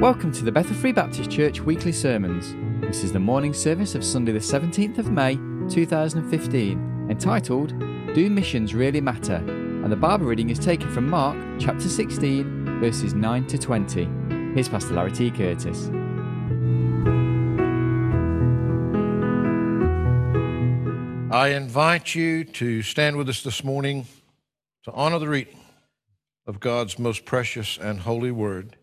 Welcome to the Bethel Free Baptist Church weekly sermons. This is the morning service of Sunday, the 17th of May 2015, entitled Do Missions Really Matter? And the Bible reading is taken from Mark chapter 16, verses 9 to 20. Here's Pastor Larry T. Curtis. I invite you to stand with us this morning to honor the reading of God's most precious and holy word.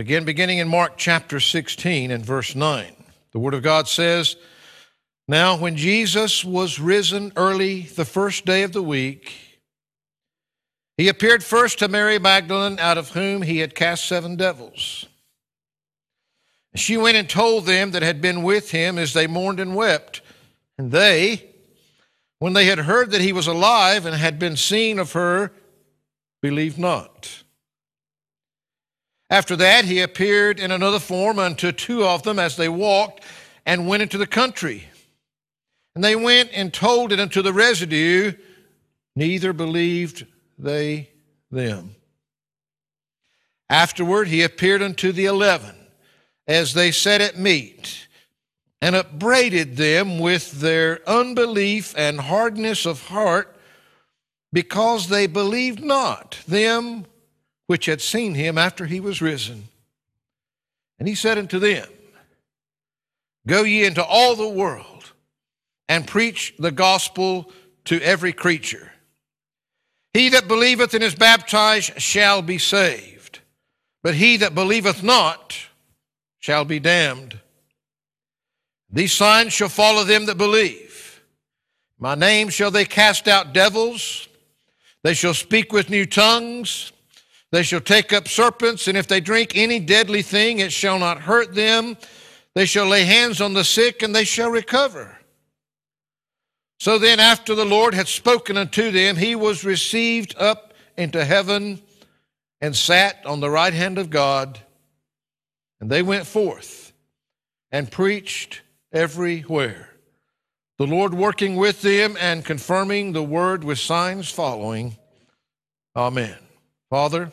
Again, beginning in Mark chapter 16 and verse 9, the Word of God says, Now when Jesus was risen early the first day of the week, he appeared first to Mary Magdalene, out of whom he had cast seven devils. She went and told them that had been with him as they mourned and wept. And they, when they had heard that he was alive and had been seen of her, believed not. After that, he appeared in another form unto two of them as they walked and went into the country. And they went and told it unto the residue, neither believed they them. Afterward, he appeared unto the eleven as they sat at meat and upbraided them with their unbelief and hardness of heart because they believed not them which had seen him after he was risen. And he said unto them, Go ye into all the world and preach the gospel to every creature. He that believeth and is baptized shall be saved, but he that believeth not shall be damned. These signs shall follow them that believe. My name shall they cast out devils, they shall speak with new tongues. They shall take up serpents, and if they drink any deadly thing, it shall not hurt them. They shall lay hands on the sick, and they shall recover. So then, after the Lord had spoken unto them, he was received up into heaven and sat on the right hand of God. And they went forth and preached everywhere, the Lord working with them and confirming the word with signs following. Amen. Father,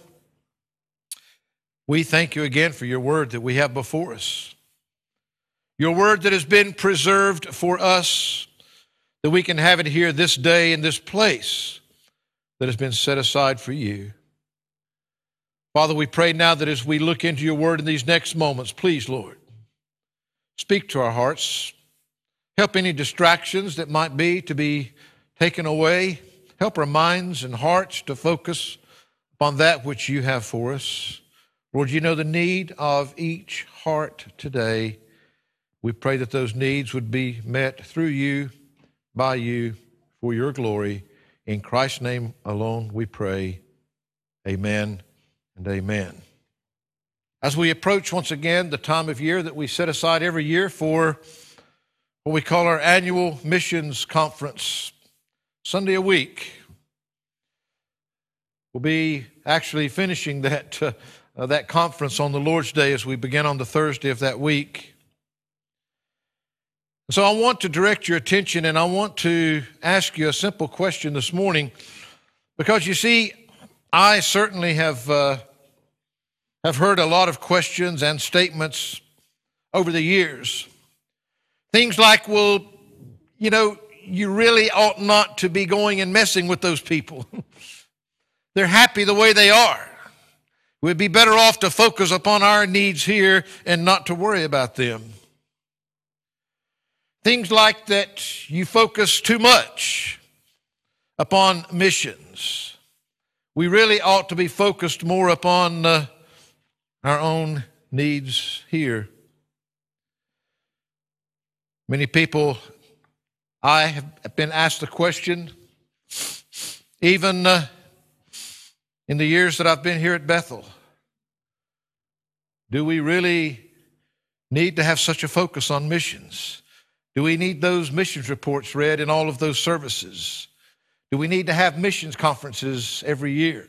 we thank you again for your word that we have before us. Your word that has been preserved for us, that we can have it here this day in this place that has been set aside for you. Father, we pray now that as we look into your word in these next moments, please, Lord, speak to our hearts. Help any distractions that might be to be taken away. Help our minds and hearts to focus upon that which you have for us. Lord, you know the need of each heart today. We pray that those needs would be met through you, by you, for your glory. In Christ's name alone we pray. Amen and amen. As we approach once again the time of year that we set aside every year for what we call our annual missions conference, Sunday a week, we'll be actually finishing that. Uh, uh, that conference on the Lord's Day as we begin on the Thursday of that week. So I want to direct your attention and I want to ask you a simple question this morning because you see, I certainly have, uh, have heard a lot of questions and statements over the years. Things like, well, you know, you really ought not to be going and messing with those people. They're happy the way they are. We'd be better off to focus upon our needs here and not to worry about them. Things like that you focus too much upon missions. We really ought to be focused more upon uh, our own needs here. Many people, I have been asked the question, even uh, in the years that I've been here at Bethel. Do we really need to have such a focus on missions? Do we need those missions reports read in all of those services? Do we need to have missions conferences every year?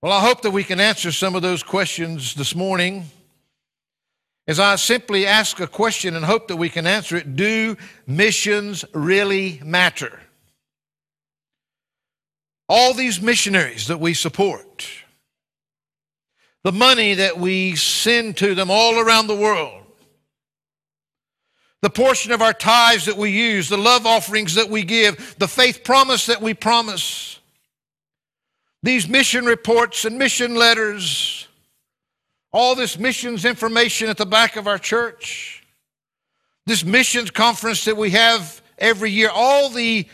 Well, I hope that we can answer some of those questions this morning. As I simply ask a question and hope that we can answer it Do missions really matter? All these missionaries that we support, the money that we send to them all around the world, the portion of our tithes that we use, the love offerings that we give, the faith promise that we promise, these mission reports and mission letters, all this missions information at the back of our church, this missions conference that we have every year, all the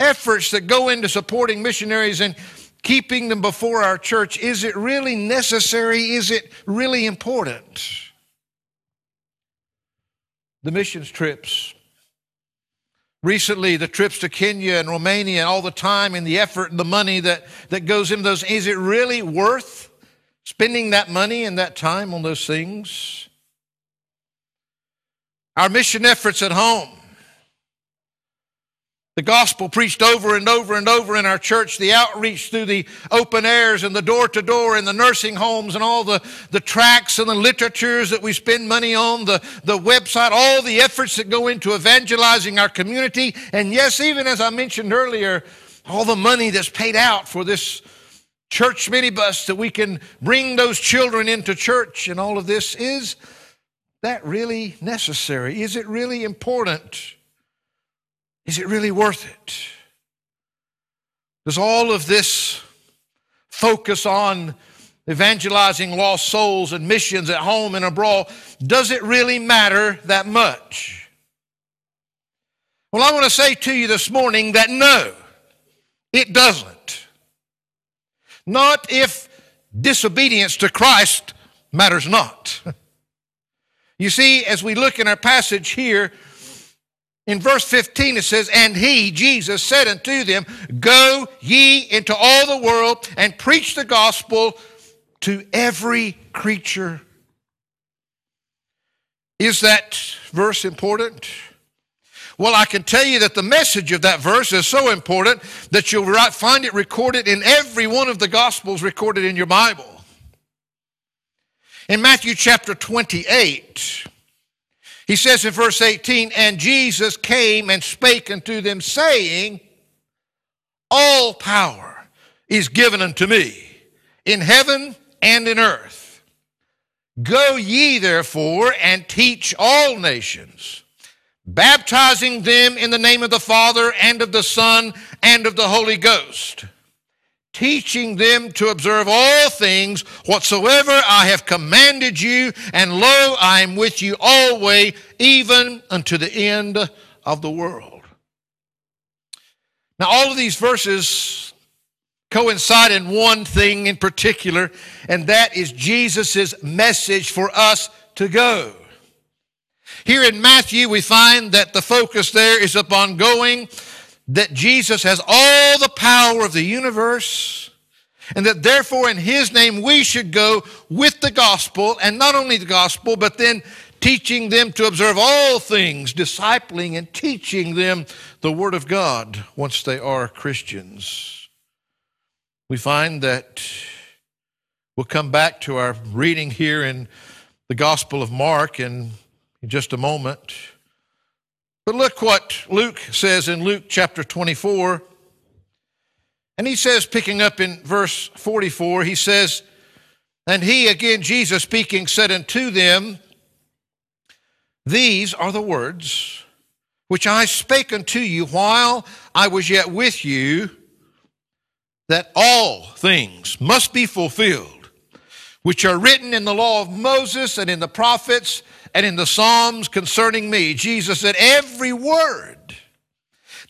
efforts that go into supporting missionaries and keeping them before our church, is it really necessary? Is it really important? The missions trips. Recently, the trips to Kenya and Romania, all the time and the effort and the money that, that goes into those, is it really worth spending that money and that time on those things? Our mission efforts at home the gospel preached over and over and over in our church, the outreach through the open airs and the door to door in the nursing homes and all the, the tracts and the literatures that we spend money on, the, the website, all the efforts that go into evangelizing our community. And yes, even as I mentioned earlier, all the money that's paid out for this church minibus that we can bring those children into church and all of this. Is that really necessary? Is it really important? Is it really worth it? Does all of this focus on evangelizing lost souls and missions at home and abroad, does it really matter that much? Well, I want to say to you this morning that no, it doesn't. Not if disobedience to Christ matters not. You see, as we look in our passage here, in verse 15, it says, And he, Jesus, said unto them, Go ye into all the world and preach the gospel to every creature. Is that verse important? Well, I can tell you that the message of that verse is so important that you'll find it recorded in every one of the Gospels recorded in your Bible. In Matthew chapter 28, he says in verse 18, And Jesus came and spake unto them, saying, All power is given unto me in heaven and in earth. Go ye therefore and teach all nations, baptizing them in the name of the Father and of the Son and of the Holy Ghost teaching them to observe all things whatsoever I have commanded you, and lo, I am with you always, even unto the end of the world. Now, all of these verses coincide in one thing in particular, and that is Jesus' message for us to go. Here in Matthew, we find that the focus there is upon going that Jesus has all the power of the universe and that therefore in his name we should go with the gospel and not only the gospel but then teaching them to observe all things discipling and teaching them the word of god once they are christians. We find that we'll come back to our reading here in the gospel of mark in, just a moment but look what Luke says in Luke chapter 24. And he says, picking up in verse 44, he says, And he, again, Jesus speaking, said unto them, These are the words which I spake unto you while I was yet with you, that all things must be fulfilled, which are written in the law of Moses and in the prophets and in the Psalms concerning me, Jesus said, every word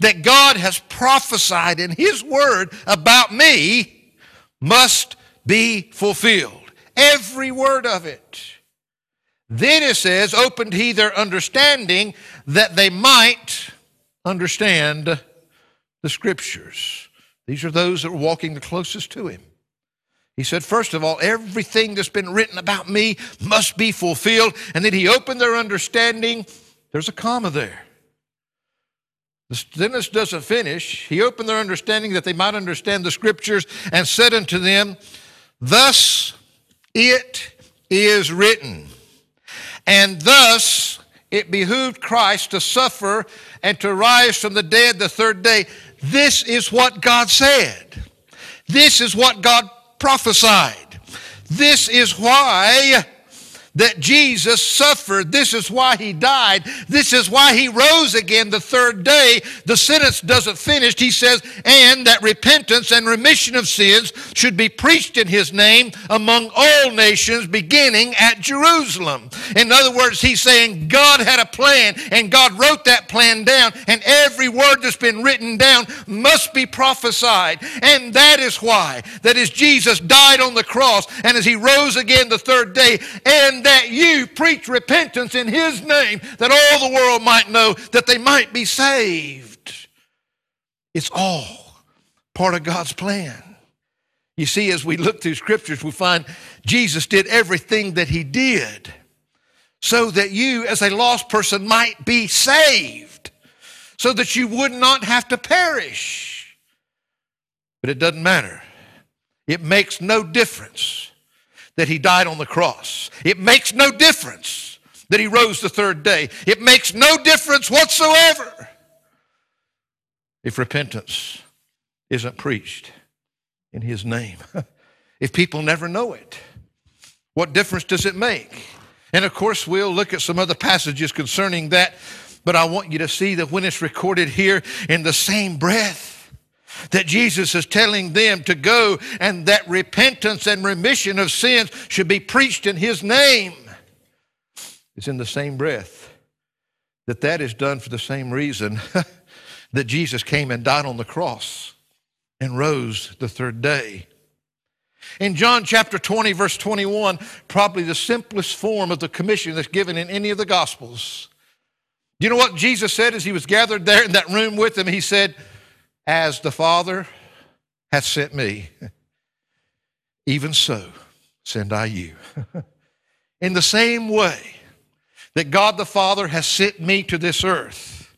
that God has prophesied in His Word about me must be fulfilled. Every word of it. Then it says, opened he their understanding that they might understand the Scriptures. These are those that were walking the closest to Him. He said, first of all, everything that's been written about me must be fulfilled. And then he opened their understanding. There's a comma there. The sentence doesn't finish. He opened their understanding that they might understand the scriptures and said unto them, Thus it is written. And thus it behooved Christ to suffer and to rise from the dead the third day. This is what God said. This is what God prophesied. This is why that Jesus suffered. This is why he died. This is why he rose again the third day. The sentence doesn't finish. He says, and that repentance and remission of sins should be preached in his name among all nations, beginning at Jerusalem. In other words, he's saying God had a plan and God wrote that plan down, and every word that's been written down must be prophesied. And that is why that as Jesus died on the cross and as he rose again the third day, and that you preach repentance in His name, that all the world might know that they might be saved. It's all part of God's plan. You see, as we look through scriptures, we find Jesus did everything that He did so that you, as a lost person, might be saved, so that you would not have to perish. But it doesn't matter. It makes no difference that he died on the cross. It makes no difference that he rose the third day. It makes no difference whatsoever if repentance isn't preached in his name. if people never know it, what difference does it make? And of course, we'll look at some other passages concerning that, but I want you to see that when it's recorded here in the same breath, that Jesus is telling them to go and that repentance and remission of sins should be preached in His name. It's in the same breath that that is done for the same reason that Jesus came and died on the cross and rose the third day. In John chapter 20, verse 21, probably the simplest form of the commission that's given in any of the Gospels. Do you know what Jesus said as he was gathered there in that room with them? He said, as the Father hath sent me, even so send I you. In the same way that God the Father has sent me to this earth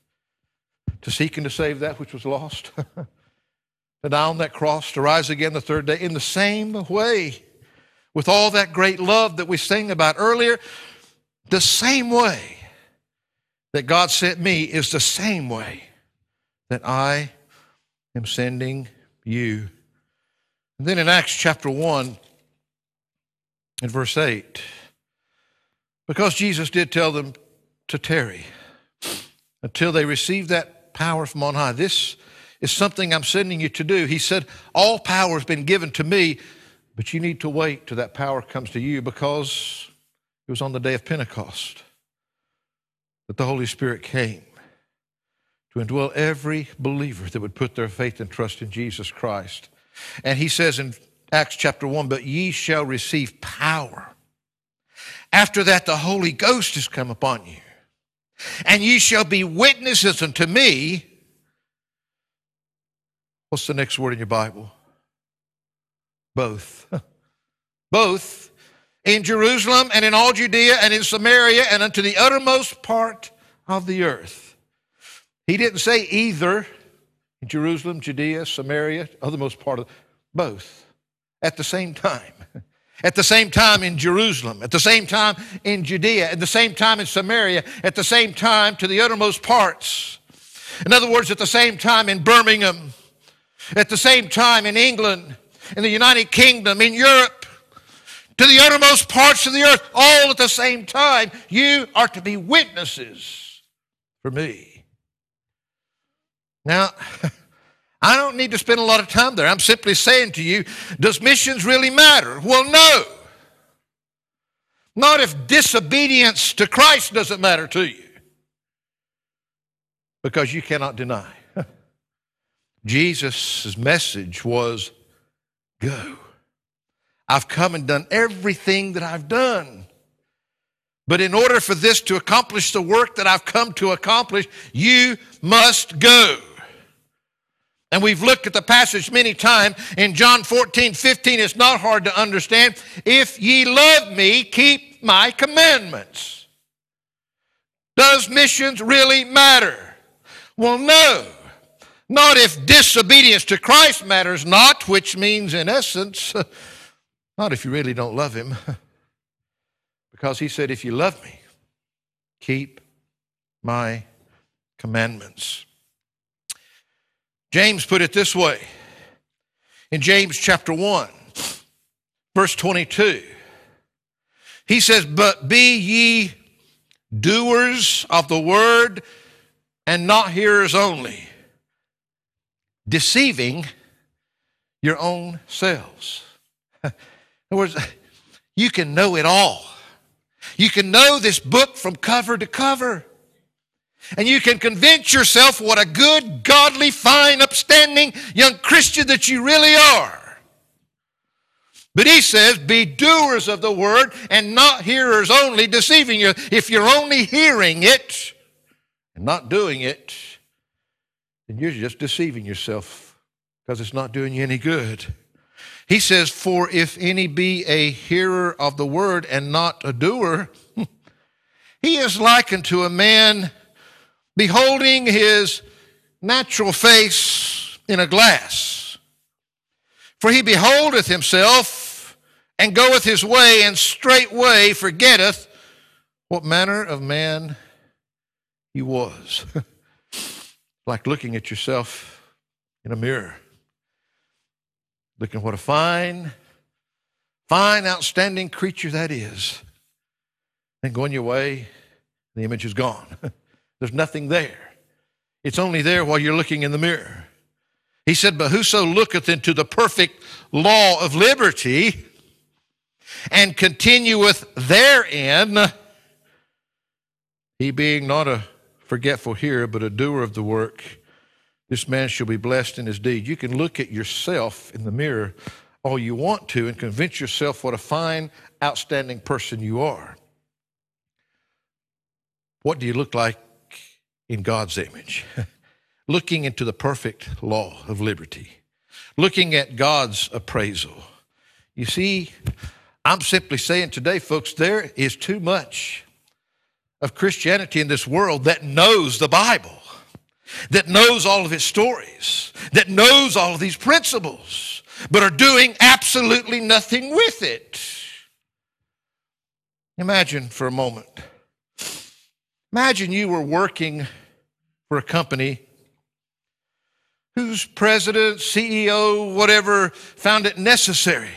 to seek and to save that which was lost, to die on that cross, to rise again the third day, in the same way, with all that great love that we sang about earlier, the same way that God sent me is the same way that I am sending you. And then in Acts chapter 1, in verse 8, because Jesus did tell them to tarry until they receive that power from on high. This is something I'm sending you to do. He said, All power has been given to me, but you need to wait till that power comes to you because it was on the day of Pentecost that the Holy Spirit came to indwell every believer that would put their faith and trust in Jesus Christ. And he says in Acts chapter 1, but ye shall receive power. After that, the Holy Ghost is come upon you. And ye shall be witnesses unto me. What's the next word in your Bible? Both. Both in Jerusalem and in all Judea and in Samaria and unto the uttermost part of the earth. He didn't say either Jerusalem, Judea, Samaria, the othermost part of both at the same time. At the same time in Jerusalem, at the same time in Judea, at the same time in Samaria, at the same time to the uttermost parts. In other words, at the same time in Birmingham, at the same time in England, in the United Kingdom, in Europe, to the uttermost parts of the earth, all at the same time. You are to be witnesses for me. Now, I don't need to spend a lot of time there. I'm simply saying to you, does missions really matter? Well, no. Not if disobedience to Christ doesn't matter to you. Because you cannot deny. Jesus' message was go. I've come and done everything that I've done. But in order for this to accomplish the work that I've come to accomplish, you must go. And we've looked at the passage many times in John 14, 15. It's not hard to understand. If ye love me, keep my commandments. Does missions really matter? Well, no. Not if disobedience to Christ matters not, which means, in essence, not if you really don't love him. Because he said, if you love me, keep my commandments. James put it this way in James chapter 1, verse 22. He says, But be ye doers of the word and not hearers only, deceiving your own selves. In other words, you can know it all. You can know this book from cover to cover. And you can convince yourself what a good, godly, fine, upstanding young Christian that you really are. But he says, be doers of the word and not hearers only, deceiving you. If you're only hearing it and not doing it, then you're just deceiving yourself because it's not doing you any good. He says, For if any be a hearer of the word and not a doer, he is likened to a man beholding his natural face in a glass. For he beholdeth himself and goeth his way, and straightway forgetteth what manner of man he was. like looking at yourself in a mirror. Looking what a fine, fine, outstanding creature that is. And going your way, the image is gone. There's nothing there. It's only there while you're looking in the mirror. He said, But whoso looketh into the perfect law of liberty and continueth therein, he being not a forgetful hearer, but a doer of the work, this man shall be blessed in his deed. You can look at yourself in the mirror all you want to and convince yourself what a fine, outstanding person you are. What do you look like in God's image? looking into the perfect law of liberty, looking at God's appraisal. You see, I'm simply saying today, folks, there is too much of Christianity in this world that knows the Bible that knows all of his stories, that knows all of these principles, but are doing absolutely nothing with it. Imagine for a moment. Imagine you were working for a company whose president, CEO, whatever, found it necessary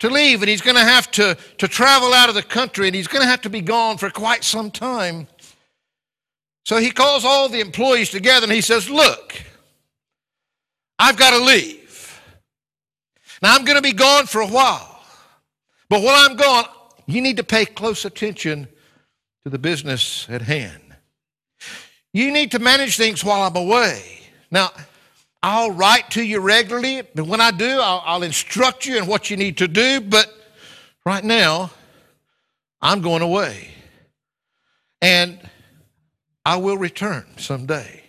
to leave, and he's going to have to, to travel out of the country, and he's going to have to be gone for quite some time. So he calls all the employees together and he says, Look, I've got to leave. Now I'm going to be gone for a while. But while I'm gone, you need to pay close attention to the business at hand. You need to manage things while I'm away. Now, I'll write to you regularly, but when I do, I'll, I'll instruct you in what you need to do. But right now, I'm going away. And I will return someday.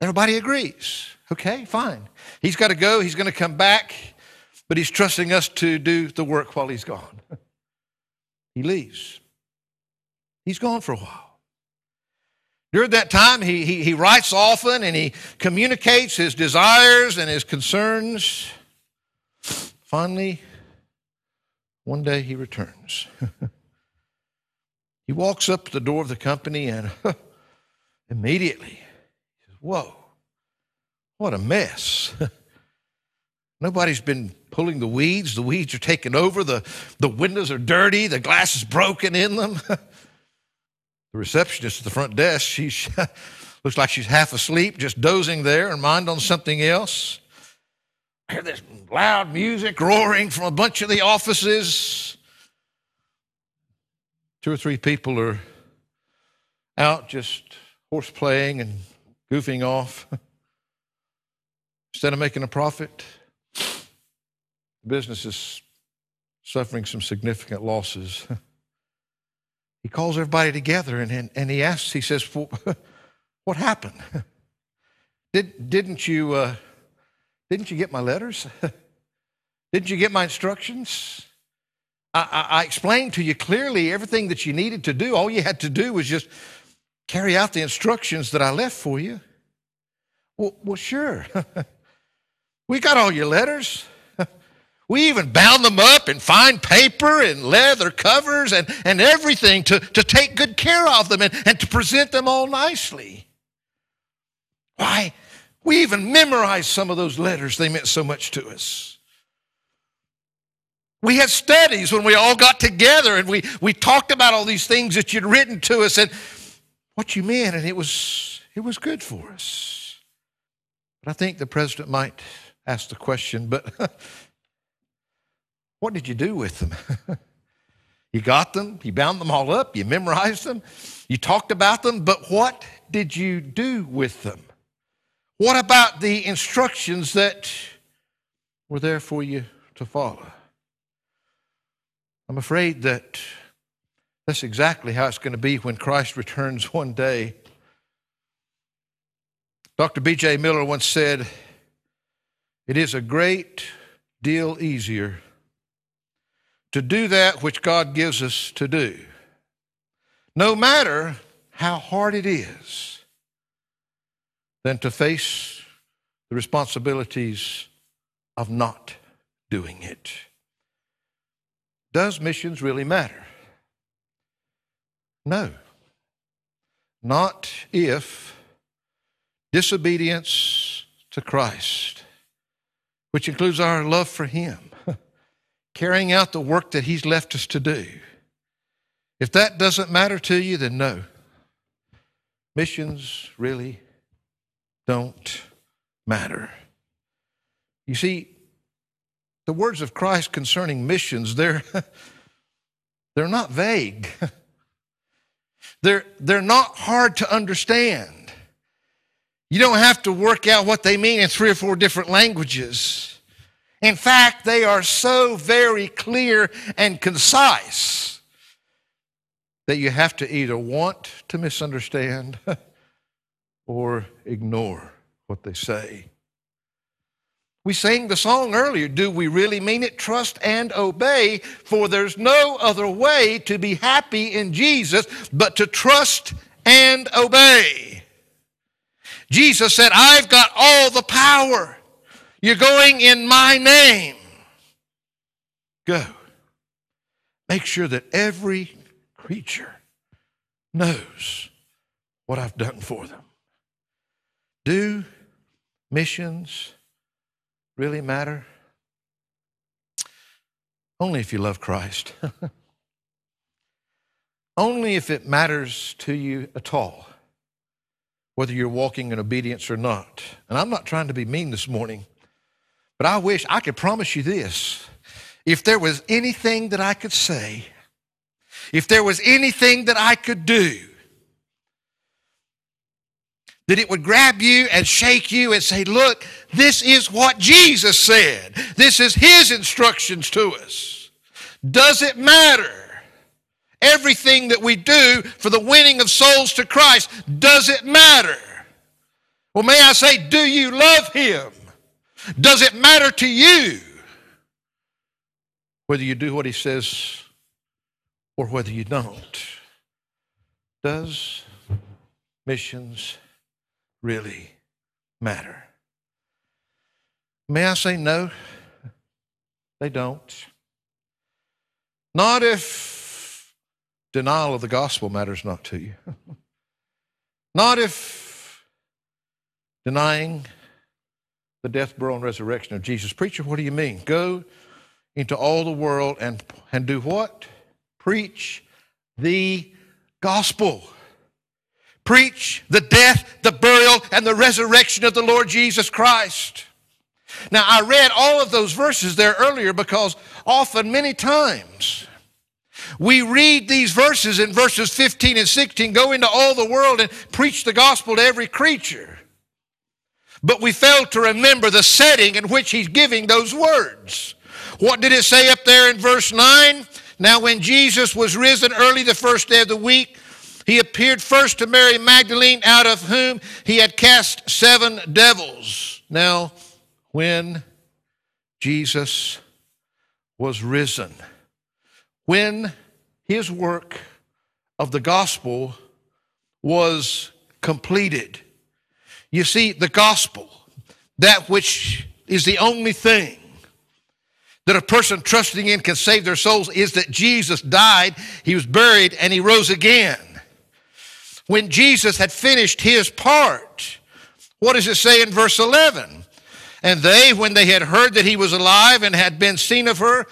Everybody agrees. Okay, fine. He's got to go, he's going to come back, but he's trusting us to do the work while he's gone. he leaves. He's gone for a while. During that time, he, he, he writes often and he communicates his desires and his concerns. Finally, one day he returns. He walks up to the door of the company and immediately he says, Whoa, what a mess. Nobody's been pulling the weeds. The weeds are taking over. The, the windows are dirty. The glass is broken in them. The receptionist at the front desk, she looks like she's half asleep, just dozing there and mind on something else. I hear this loud music roaring from a bunch of the offices two or three people are out just horse playing and goofing off. Instead of making a profit, the business is suffering some significant losses. He calls everybody together and, and, and he asks, he says, What happened? Did, didn't, you, uh, didn't you get my letters? didn't you get my instructions? I, I, explained to you clearly everything that you needed to do. All you had to do was just carry out the instructions that I left for you. Well, well sure. we got all your letters. We even bound them up in fine paper and leather covers and, and everything to, to take good care of them and, and to present them all nicely. Why, we even memorized some of those letters. They meant so much to us. We had studies when we all got together and we, we talked about all these things that you'd written to us and what you meant, and it was, it was good for us. But I think the president might ask the question, but what did you do with them? you got them, you bound them all up, you memorized them, you talked about them, but what did you do with them? What about the instructions that were there for you to follow? I'm afraid that that's exactly how it's going to be when Christ returns one day. Dr. B.J. Miller once said, It is a great deal easier to do that which God gives us to do, no matter how hard it is, than to face the responsibilities of not doing it. Does missions really matter? No. Not if disobedience to Christ, which includes our love for Him, carrying out the work that He's left us to do, if that doesn't matter to you, then no. Missions really don't matter. You see, the words of Christ concerning missions, they're, they're not vague. They're, they're not hard to understand. You don't have to work out what they mean in three or four different languages. In fact, they are so very clear and concise that you have to either want to misunderstand or ignore what they say. We sang the song earlier, Do We Really Mean It? Trust and Obey, for there's no other way to be happy in Jesus but to trust and obey. Jesus said, I've got all the power. You're going in my name. Go. Make sure that every creature knows what I've done for them. Do missions really matter? Only if you love Christ. Only if it matters to you at all, whether you're walking in obedience or not. And I'm not trying to be mean this morning, but I wish I could promise you this. If there was anything that I could say, if there was anything that I could do, that it would grab you and shake you and say, Look, this is what Jesus said. This is His instructions to us. Does it matter? Everything that we do for the winning of souls to Christ, does it matter? Well, may I say, do you love Him? Does it matter to you whether you do what He says or whether you don't? Does missions really matter? May I say no? They don't. Not if denial of the gospel matters not to you. not if denying the death, burial, and resurrection of Jesus. Preacher, what do you mean? Go into all the world and, and do what? Preach the gospel. Preach the death, the burial, and the resurrection of the Lord Jesus Christ. Now, I read all of those verses there earlier because often, many times, we read these verses in verses 15 and 16 go into all the world and preach the gospel to every creature. But we fail to remember the setting in which he's giving those words. What did it say up there in verse 9? Now, when Jesus was risen early the first day of the week, he appeared first to Mary Magdalene, out of whom he had cast seven devils. Now, when Jesus was risen, when his work of the gospel was completed, you see, the gospel, that which is the only thing that a person trusting in can save their souls, is that Jesus died, he was buried, and he rose again when Jesus had finished his part. What does it say in verse 11? And they, when they had heard that he was alive and had been seen of her,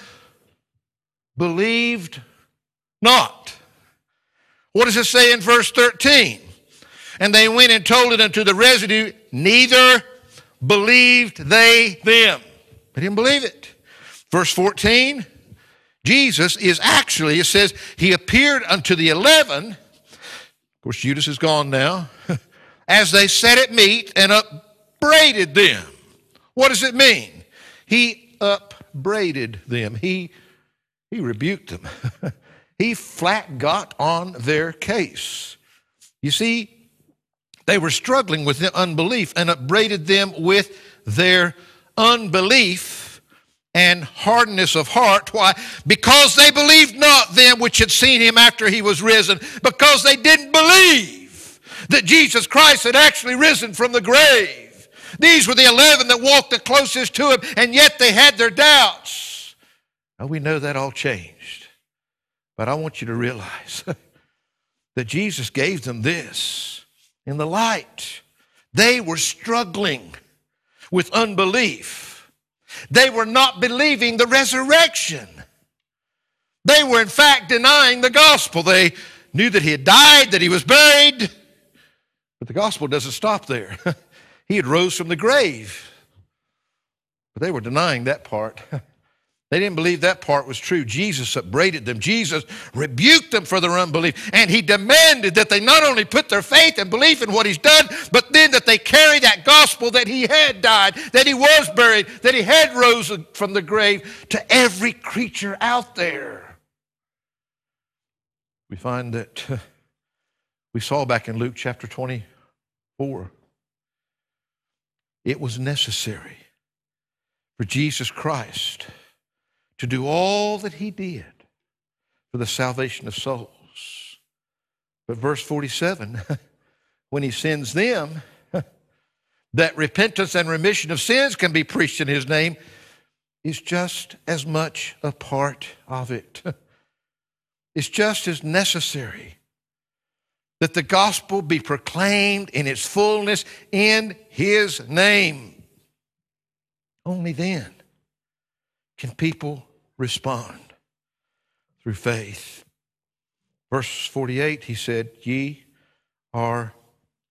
believed not. What does it say in verse 13? And they went and told it unto the residue, neither believed they them. They didn't believe it. Verse 14, Jesus is actually, it says, he appeared unto the eleven. Of course, Judas is gone now. As they sat at meat and upbraided them. What does it mean? He upbraided them. He, he rebuked them. he flat got on their case. You see, they were struggling with unbelief and upbraided them with their unbelief and hardness of heart. Why? Because they believed not them which had seen him after he was risen, because they didn't believe that Jesus Christ had actually risen from the grave. These were the 11 that walked the closest to him, and yet they had their doubts. Now we know that all changed. But I want you to realize that Jesus gave them this in the light. They were struggling with unbelief. They were not believing the resurrection. They were, in fact, denying the gospel. They knew that he had died, that he was buried, but the gospel doesn't stop there. he had rose from the grave. But they were denying that part. They didn't believe that part was true. Jesus upbraided them. Jesus rebuked them for their unbelief. And he demanded that they not only put their faith and belief in what he's done, but then that they carry that gospel that he had died, that he was buried, that he had risen from the grave to every creature out there. We find that we saw back in Luke chapter 24, it was necessary for Jesus Christ to do all that he did for the salvation of souls. But verse 47, when he sends them, that repentance and remission of sins can be preached in his name, is just as much a part of it. It's just as necessary that the gospel be proclaimed in its fullness in his name. Only then can people respond through faith. Verse 48, he said, Ye are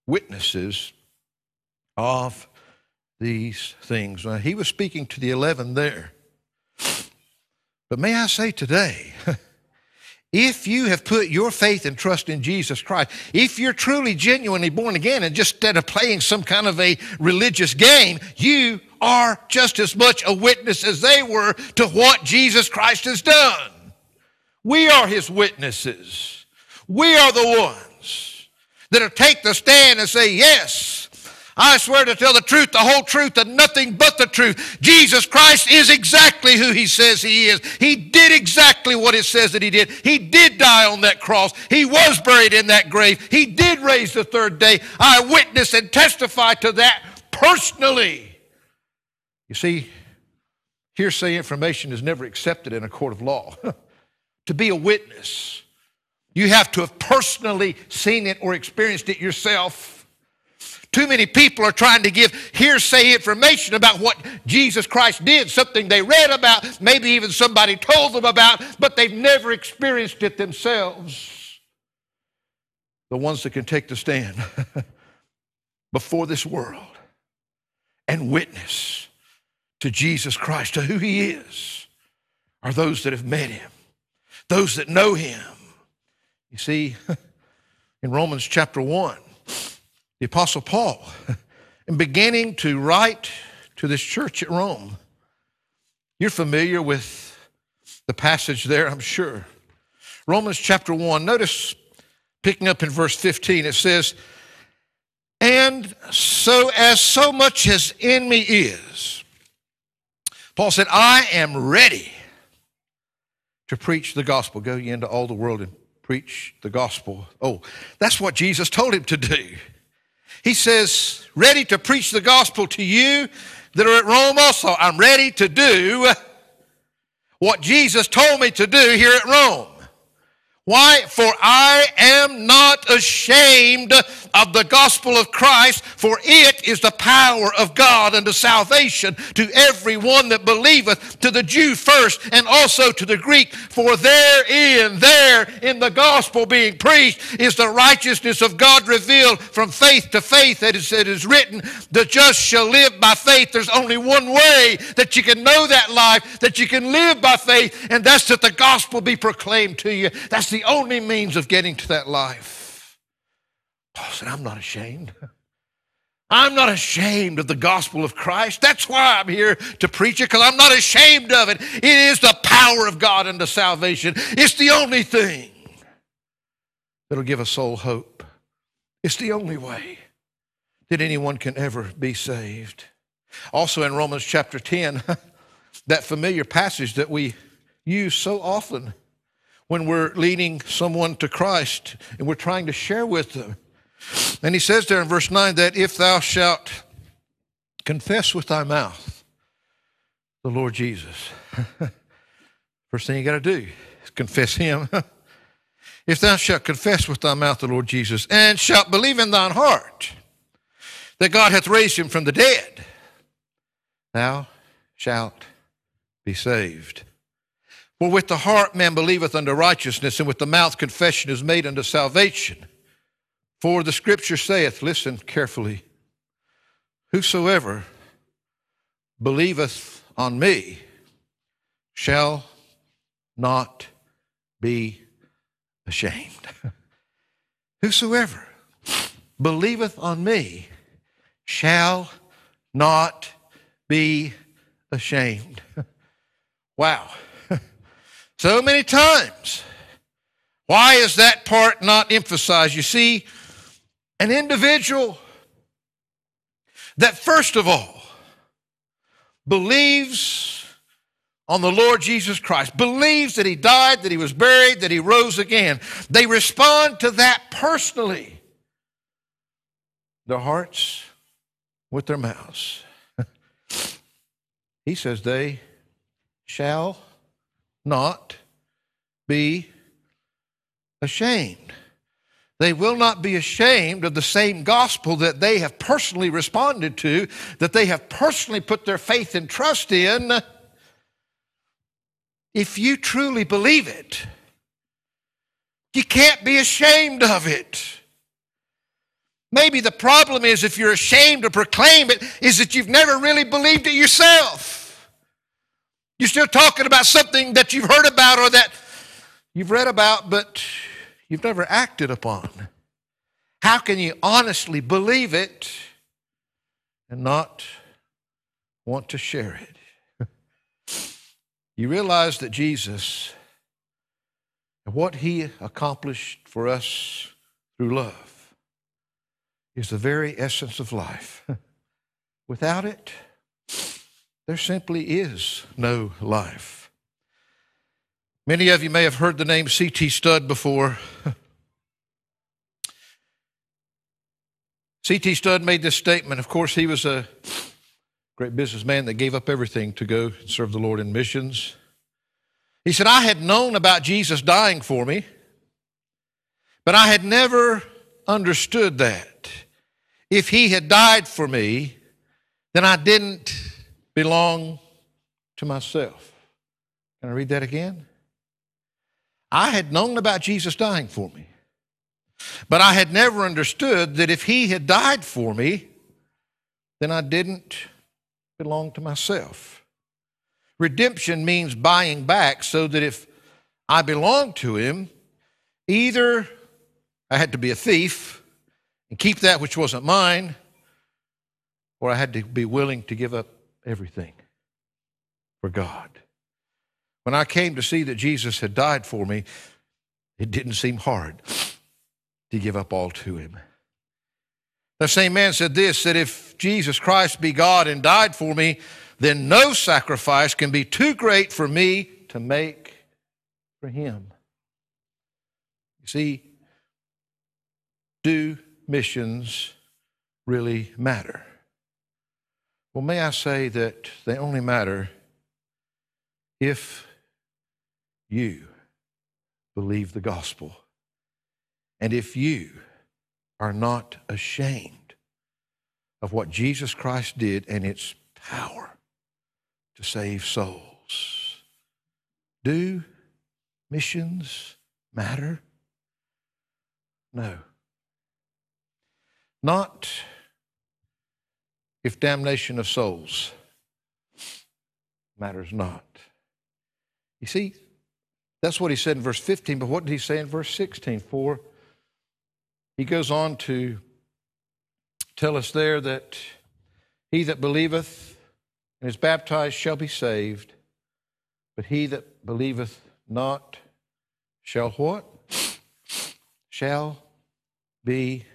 witnesses of these things. Now, he was speaking to the 11 there. But may I say today, if you have put your faith and trust in Jesus Christ, if you're truly genuinely born again and just instead of playing some kind of a religious game, you are just as much a witness as they were to what Jesus Christ has done. We are his witnesses. We are the ones that take the stand and say, Yes, I swear to tell the truth, the whole truth, and nothing but the truth. Jesus Christ is exactly who he says he is. He did exactly what it says that he did. He did die on that cross. He was buried in that grave. He did raise the third day. I witness and testify to that personally. You see, hearsay information is never accepted in a court of law. to be a witness, you have to have personally seen it or experienced it yourself. Too many people are trying to give hearsay information about what Jesus Christ did, something they read about, maybe even somebody told them about, but they've never experienced it themselves. The ones that can take the stand before this world and witness to Jesus Christ, to who He is, are those that have met Him, those that know Him. You see, in Romans chapter 1, the Apostle Paul, in beginning to write to this church at Rome, you're familiar with the passage there, I'm sure. Romans chapter 1, notice picking up in verse 15, it says, And so as so much as in me is, Paul said, I am ready to preach the gospel. Go ye into all the world and preach the gospel. Oh, that's what Jesus told him to do. He says, ready to preach the gospel to you that are at Rome also. I'm ready to do what Jesus told me to do here at Rome. Why? For I am not ashamed of the gospel of Christ, for it is the power of God unto salvation to every one that believeth, to the Jew first, and also to the Greek. For therein, there in the gospel being preached, is the righteousness of God revealed from faith to faith. As it is written, the just shall live by faith. There's only one way that you can know that life, that you can live by faith, and that's that the gospel be proclaimed to you. That's the only means of getting to that life. Paul said, I'm not ashamed. I'm not ashamed of the gospel of Christ. That's why I'm here to preach it, because I'm not ashamed of it. It is the power of God unto salvation. It's the only thing that'll give a soul hope. It's the only way that anyone can ever be saved. Also in Romans chapter 10, that familiar passage that we use so often when we're leading someone to Christ and we're trying to share with them. And he says there in verse 9 that if thou shalt confess with thy mouth the Lord Jesus, first thing you got to do is confess him. if thou shalt confess with thy mouth the Lord Jesus and shalt believe in thine heart that God hath raised him from the dead, thou shalt be saved. For with the heart man believeth unto righteousness, and with the mouth confession is made unto salvation. For the scripture saith, listen carefully, whosoever believeth on me shall not be ashamed. whosoever believeth on me shall not be ashamed. wow. So many times. Why is that part not emphasized? You see, an individual that first of all believes on the Lord Jesus Christ, believes that He died, that He was buried, that He rose again, they respond to that personally. Their hearts with their mouths. he says, They shall not be ashamed. They will not be ashamed of the same gospel that they have personally responded to, that they have personally put their faith and trust in. If you truly believe it, you can't be ashamed of it. Maybe the problem is if you're ashamed to proclaim it, is that you've never really believed it yourself. You're still talking about something that you've heard about or that you've read about, but you've never acted upon. How can you honestly believe it and not want to share it? you realize that Jesus and what he accomplished for us through love is the very essence of life. Without it, there simply is no life. Many of you may have heard the name C.T. Studd before. C.T. Studd made this statement. Of course, he was a great businessman that gave up everything to go serve the Lord in missions. He said, I had known about Jesus dying for me, but I had never understood that. If he had died for me, then I didn't belong to myself. Can I read that again? I had known about Jesus dying for me, but I had never understood that if he had died for me, then I didn't belong to myself. Redemption means buying back so that if I belong to him, either I had to be a thief and keep that which wasn't mine, or I had to be willing to give up everything for God. When I came to see that Jesus had died for me, it didn't seem hard to give up all to him. The same man said this that if Jesus Christ be God and died for me, then no sacrifice can be too great for me to make for him. You see, do missions really matter? Well, may I say that they only matter if you believe the gospel. And if you are not ashamed of what Jesus Christ did and its power to save souls, do missions matter? No. Not if damnation of souls matters not. You see, that's what he said in verse 15, but what did he say in verse 16? For he goes on to tell us there that he that believeth and is baptized shall be saved, but he that believeth not shall what? Shall be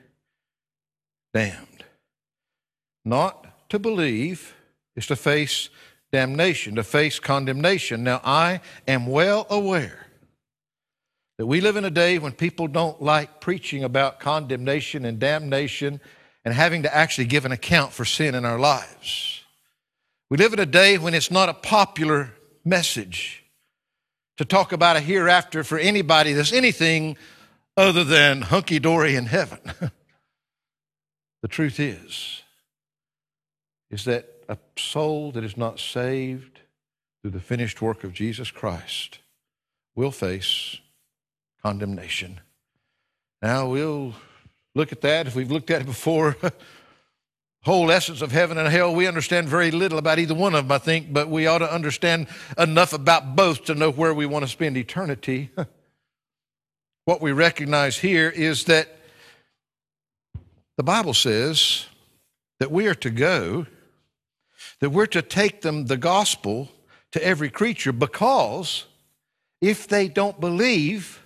damned. Not to believe is to face damnation, to face condemnation. Now, I am well aware that we live in a day when people don't like preaching about condemnation and damnation and having to actually give an account for sin in our lives. We live in a day when it's not a popular message to talk about a hereafter for anybody that's anything other than hunky dory in heaven. the truth is, is that a soul that is not saved through the finished work of Jesus Christ will face condemnation. Now we'll look at that. If we've looked at it before, whole essence of heaven and hell, we understand very little about either one of them, I think, but we ought to understand enough about both to know where we want to spend eternity. what we recognize here is that the Bible says that we are to go that we're to take them the gospel to every creature because if they don't believe,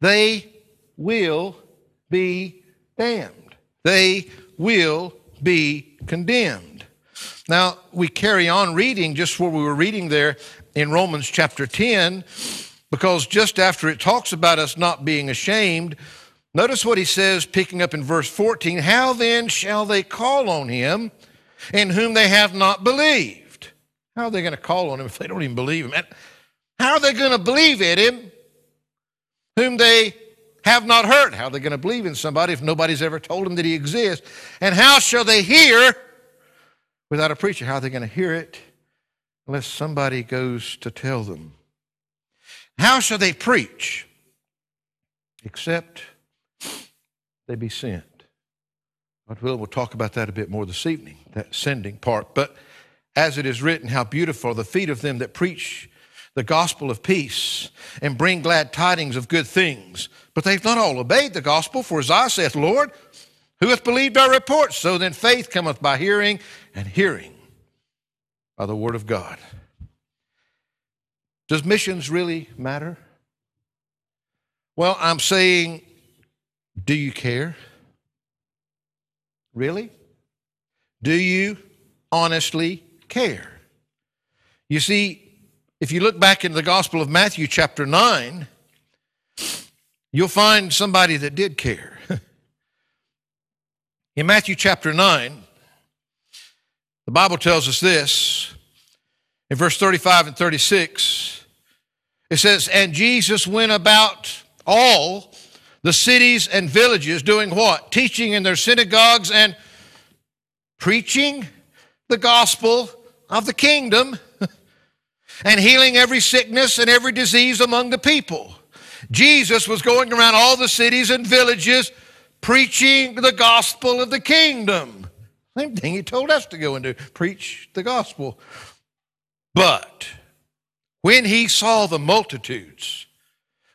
they will be damned. They will be condemned. Now, we carry on reading just where we were reading there in Romans chapter 10, because just after it talks about us not being ashamed, notice what he says, picking up in verse 14 How then shall they call on him? In whom they have not believed. How are they going to call on him if they don't even believe him? How are they going to believe in him whom they have not heard? How are they going to believe in somebody if nobody's ever told them that he exists? And how shall they hear without a preacher? How are they going to hear it unless somebody goes to tell them? How shall they preach except they be sent? God we'll talk about that a bit more this evening, that sending part. But as it is written, how beautiful are the feet of them that preach the gospel of peace and bring glad tidings of good things. But they've not all obeyed the gospel, for Esaias saith, Lord, who hath believed our report? So then faith cometh by hearing, and hearing by the word of God. Does missions really matter? Well, I'm saying, do you care? Really? Do you honestly care? You see, if you look back in the Gospel of Matthew, chapter 9, you'll find somebody that did care. in Matthew chapter 9, the Bible tells us this in verse 35 and 36. It says, And Jesus went about all the cities and villages doing what? Teaching in their synagogues and preaching the gospel of the kingdom and healing every sickness and every disease among the people. Jesus was going around all the cities and villages preaching the gospel of the kingdom. Same thing he told us to go and do preach the gospel. But when he saw the multitudes,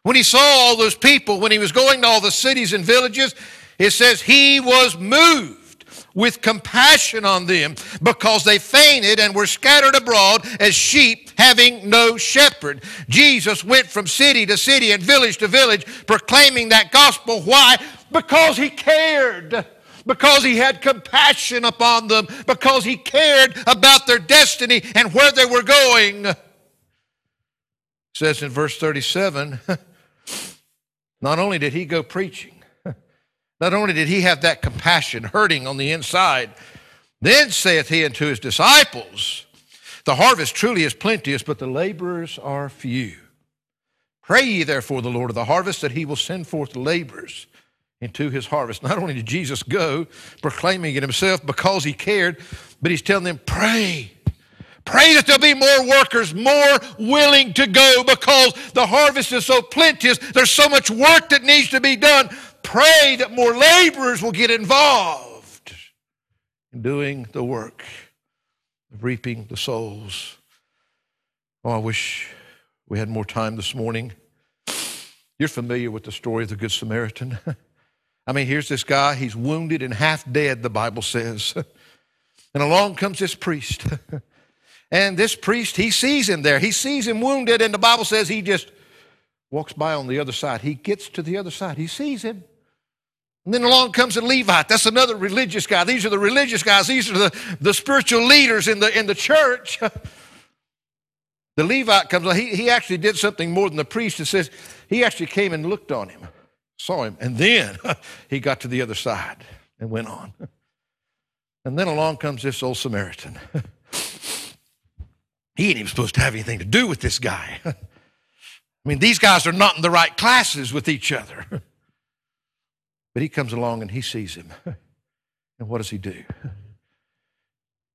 when he saw all those people, when he was going to all the cities and villages, it says he was moved with compassion on them because they fainted and were scattered abroad as sheep having no shepherd. Jesus went from city to city and village to village proclaiming that gospel. Why? Because he cared. Because he had compassion upon them, because he cared about their destiny and where they were going. It says in verse 37 Not only did he go preaching, not only did he have that compassion hurting on the inside, then saith he unto his disciples, The harvest truly is plenteous, but the laborers are few. Pray ye therefore the Lord of the harvest that he will send forth laborers into his harvest. Not only did Jesus go proclaiming it himself because he cared, but he's telling them, pray. Pray that there'll be more workers, more willing to go because the harvest is so plenteous. There's so much work that needs to be done. Pray that more laborers will get involved in doing the work of reaping the souls. Oh, I wish we had more time this morning. You're familiar with the story of the Good Samaritan. I mean, here's this guy, he's wounded and half dead, the Bible says. And along comes this priest. And this priest, he sees him there. He sees him wounded, and the Bible says he just walks by on the other side. He gets to the other side. He sees him. And then along comes a Levite. That's another religious guy. These are the religious guys. These are the, the spiritual leaders in the, in the church. the Levite comes. He, he actually did something more than the priest. It says he actually came and looked on him, saw him, and then he got to the other side and went on. And then along comes this old Samaritan. He ain't even supposed to have anything to do with this guy. I mean, these guys are not in the right classes with each other. But he comes along and he sees him. And what does he do?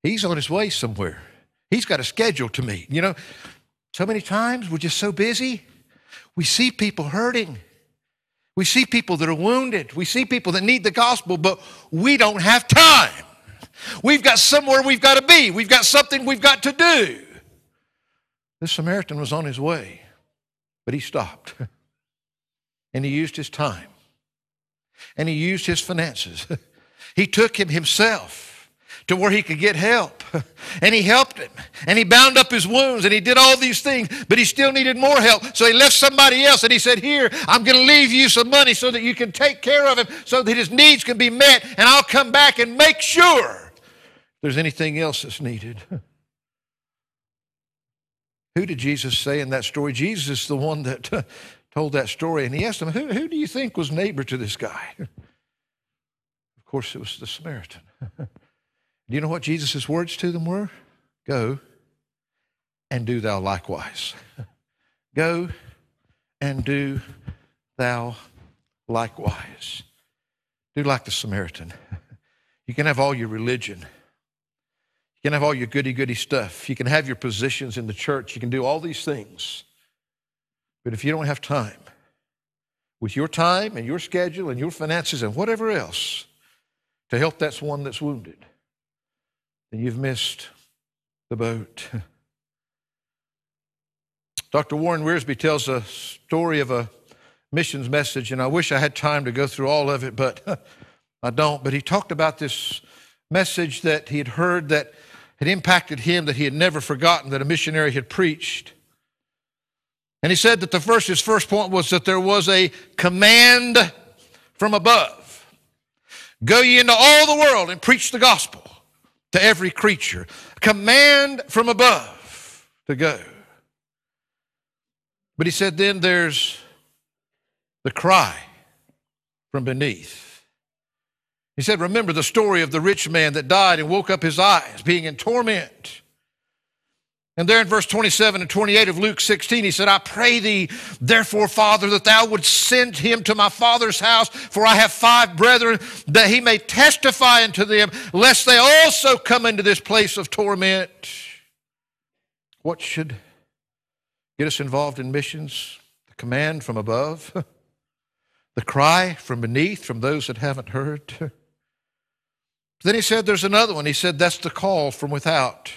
He's on his way somewhere. He's got a schedule to meet. You know, so many times we're just so busy. We see people hurting. We see people that are wounded. We see people that need the gospel, but we don't have time. We've got somewhere we've got to be. We've got something we've got to do. This Samaritan was on his way, but he stopped. and he used his time. And he used his finances. he took him himself to where he could get help. And he helped him. And he bound up his wounds and he did all these things, but he still needed more help. So he left somebody else and he said, Here, I'm going to leave you some money so that you can take care of him, so that his needs can be met, and I'll come back and make sure there's anything else that's needed. Who did Jesus say in that story? Jesus is the one that told that story. And he asked him, who, who do you think was neighbor to this guy? Of course, it was the Samaritan. do you know what Jesus' words to them were? Go and do thou likewise. Go and do thou likewise. Do like the Samaritan. You can have all your religion you can have all your goody goody stuff. You can have your positions in the church. You can do all these things. But if you don't have time, with your time and your schedule and your finances and whatever else to help that one that's wounded, then you've missed the boat. Dr. Warren Wiersbe tells a story of a missions message, and I wish I had time to go through all of it, but I don't. But he talked about this message that he had heard that had impacted him that he had never forgotten that a missionary had preached. And he said that the first, his first point was that there was a command from above. Go ye into all the world and preach the gospel to every creature. Command from above to go. But he said then there's the cry from beneath. He said, Remember the story of the rich man that died and woke up his eyes, being in torment. And there in verse 27 and 28 of Luke 16, he said, I pray thee, therefore, Father, that thou would send him to my father's house, for I have five brethren, that he may testify unto them, lest they also come into this place of torment. What should get us involved in missions? The command from above, the cry from beneath, from those that haven't heard. Then he said there's another one. He said that's the call from without.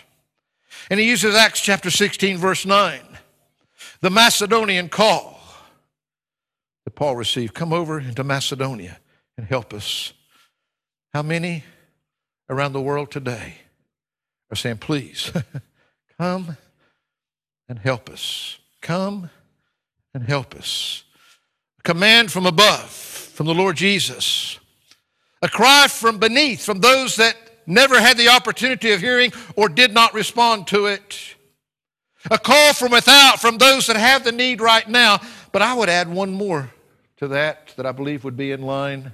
And he uses Acts chapter 16, verse 9, the Macedonian call that Paul received. Come over into Macedonia and help us. How many around the world today are saying, please come and help us? Come and help us. A command from above, from the Lord Jesus a cry from beneath, from those that never had the opportunity of hearing or did not respond to it. A call from without, from those that have the need right now. But I would add one more to that that I believe would be in line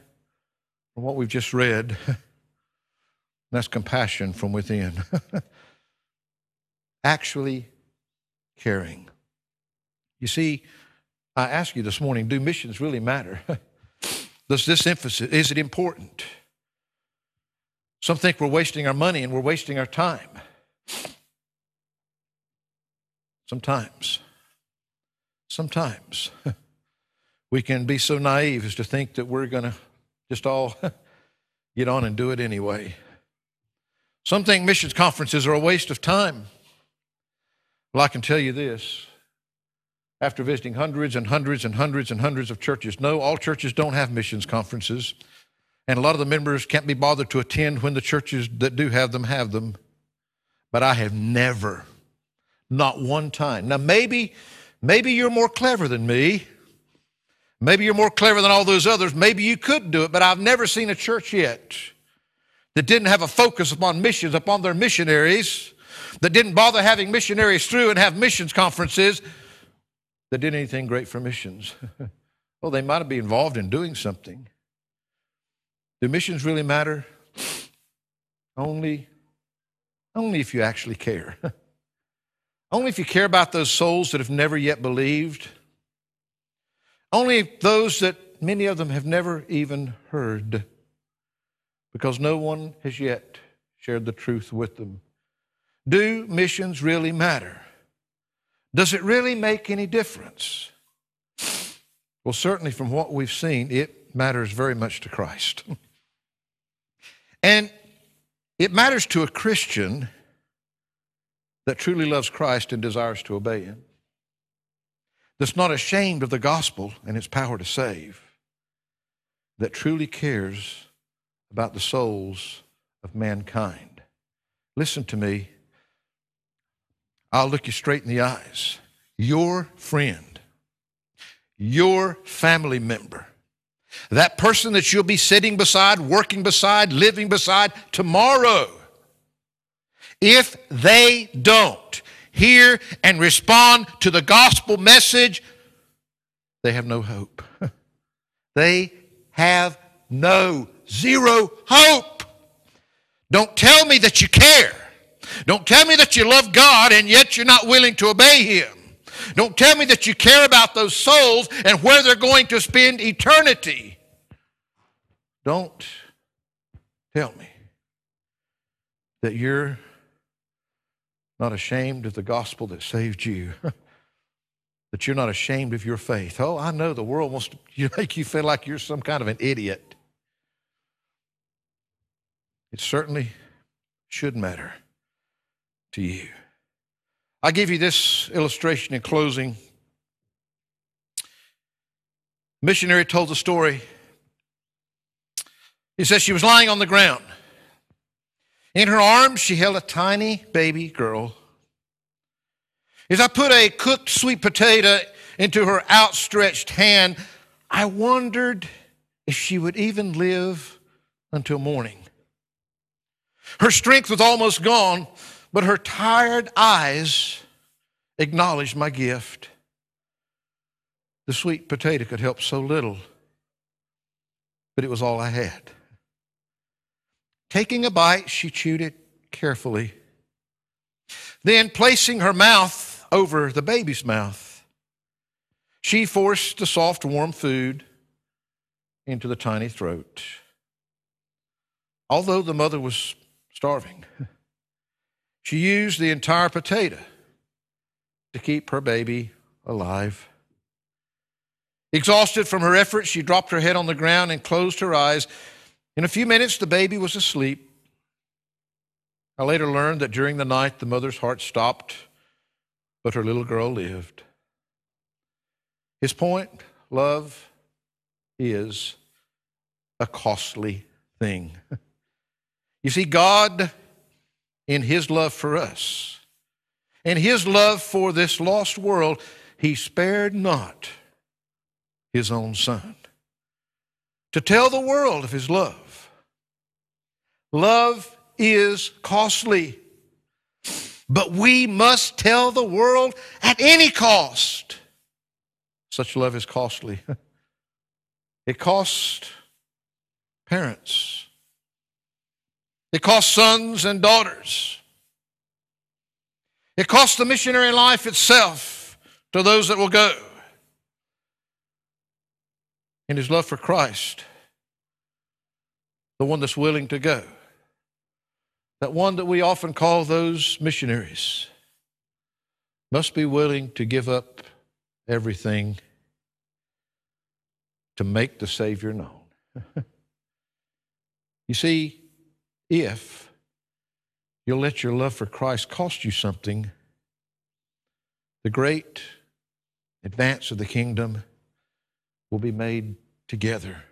from what we've just read. That's compassion from within. Actually caring. You see, I ask you this morning do missions really matter? Does this emphasis, is it important? Some think we're wasting our money and we're wasting our time. Sometimes, sometimes we can be so naive as to think that we're going to just all get on and do it anyway. Some think missions conferences are a waste of time. Well, I can tell you this after visiting hundreds and hundreds and hundreds and hundreds of churches. No, all churches don't have missions conferences. And a lot of the members can't be bothered to attend when the churches that do have them have them. But I have never, not one time. Now, maybe, maybe you're more clever than me. Maybe you're more clever than all those others. Maybe you could do it, but I've never seen a church yet that didn't have a focus upon missions, upon their missionaries, that didn't bother having missionaries through and have missions conferences, that did anything great for missions. well, they might be involved in doing something. Do missions really matter? Only, only if you actually care. only if you care about those souls that have never yet believed. Only those that many of them have never even heard because no one has yet shared the truth with them. Do missions really matter? Does it really make any difference? Well, certainly from what we've seen, it matters very much to Christ. and it matters to a Christian that truly loves Christ and desires to obey Him, that's not ashamed of the gospel and its power to save, that truly cares about the souls of mankind. Listen to me. I'll look you straight in the eyes. Your friend, your family member, that person that you'll be sitting beside, working beside, living beside tomorrow, if they don't hear and respond to the gospel message, they have no hope. they have no zero hope. Don't tell me that you care. Don't tell me that you love God and yet you're not willing to obey Him. Don't tell me that you care about those souls and where they're going to spend eternity. Don't tell me that you're not ashamed of the gospel that saved you. that you're not ashamed of your faith. Oh, I know the world wants to make you feel like you're some kind of an idiot. It certainly should matter to you. I give you this illustration in closing. Missionary told the story. He says she was lying on the ground. In her arms, she held a tiny baby girl. As I put a cooked sweet potato into her outstretched hand, I wondered if she would even live until morning. Her strength was almost gone, but her tired eyes acknowledged my gift. The sweet potato could help so little, but it was all I had. Taking a bite, she chewed it carefully. Then, placing her mouth over the baby's mouth, she forced the soft, warm food into the tiny throat. Although the mother was starving. She used the entire potato to keep her baby alive. Exhausted from her efforts, she dropped her head on the ground and closed her eyes. In a few minutes, the baby was asleep. I later learned that during the night, the mother's heart stopped, but her little girl lived. His point love is a costly thing. You see, God, in His love for us, in His love for this lost world, He spared not His own Son to tell the world of His love. Love is costly, but we must tell the world at any cost. Such love is costly. It costs parents it costs sons and daughters. It costs the missionary life itself to those that will go. in his love for Christ, the one that's willing to go, that one that we often call those missionaries, must be willing to give up everything to make the Savior known. you see, if you'll let your love for Christ cost you something, the great advance of the kingdom will be made together.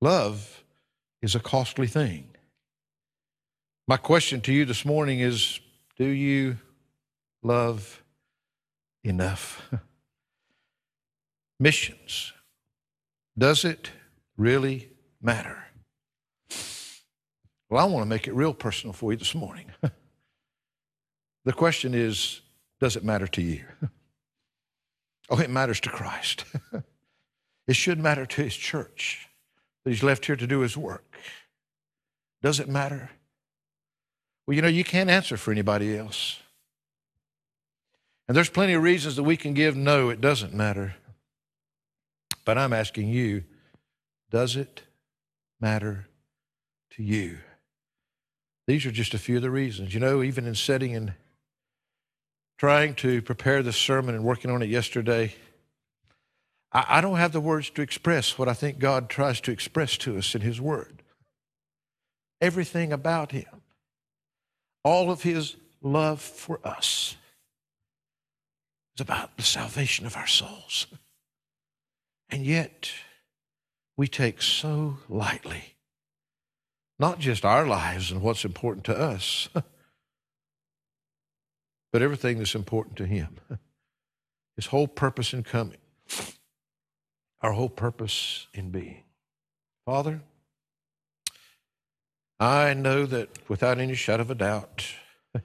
Love is a costly thing. My question to you this morning is do you love enough? Missions. Does it really matter? Well, I want to make it real personal for you this morning. the question is does it matter to you? oh, it matters to Christ. it should matter to his church that he's left here to do his work. Does it matter? Well, you know, you can't answer for anybody else. And there's plenty of reasons that we can give no, it doesn't matter. But I'm asking you, does it matter to you? These are just a few of the reasons. You know, even in setting and trying to prepare this sermon and working on it yesterday, I, I don't have the words to express what I think God tries to express to us in His Word. Everything about Him, all of His love for us, is about the salvation of our souls. And yet, we take so lightly not just our lives and what's important to us, but everything that's important to Him. His whole purpose in coming, our whole purpose in being. Father, I know that without any shadow of a doubt,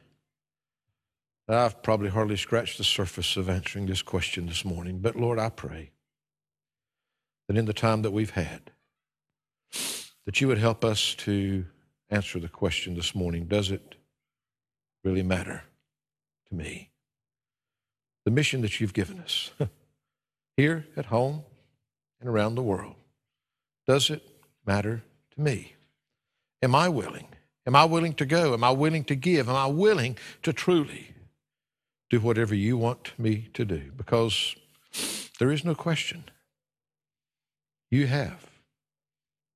I've probably hardly scratched the surface of answering this question this morning. But Lord, I pray that in the time that we've had, that you would help us to answer the question this morning Does it really matter to me? The mission that you've given us here at home and around the world. Does it matter to me? Am I willing? Am I willing to go? Am I willing to give? Am I willing to truly do whatever you want me to do? Because there is no question. You have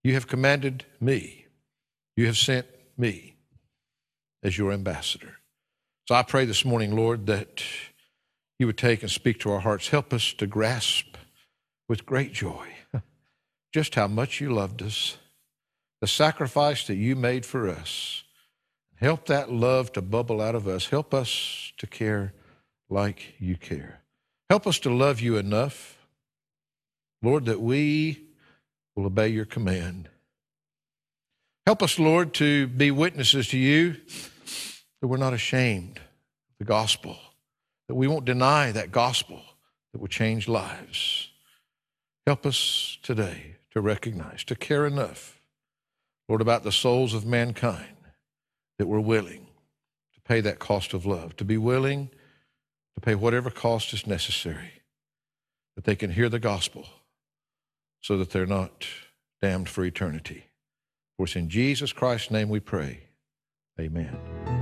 you have commanded me. You have sent me as your ambassador. So I pray this morning, Lord, that you would take and speak to our hearts. Help us to grasp with great joy just how much you loved us, the sacrifice that you made for us. Help that love to bubble out of us. Help us to care like you care. Help us to love you enough, Lord, that we will obey your command. Help us, Lord, to be witnesses to you that we're not ashamed of the gospel, that we won't deny that gospel that will change lives. Help us today to recognize, to care enough, Lord, about the souls of mankind that we're willing to pay that cost of love, to be willing to pay whatever cost is necessary, that they can hear the gospel so that they're not damned for eternity. For it's in Jesus Christ's name we pray. Amen.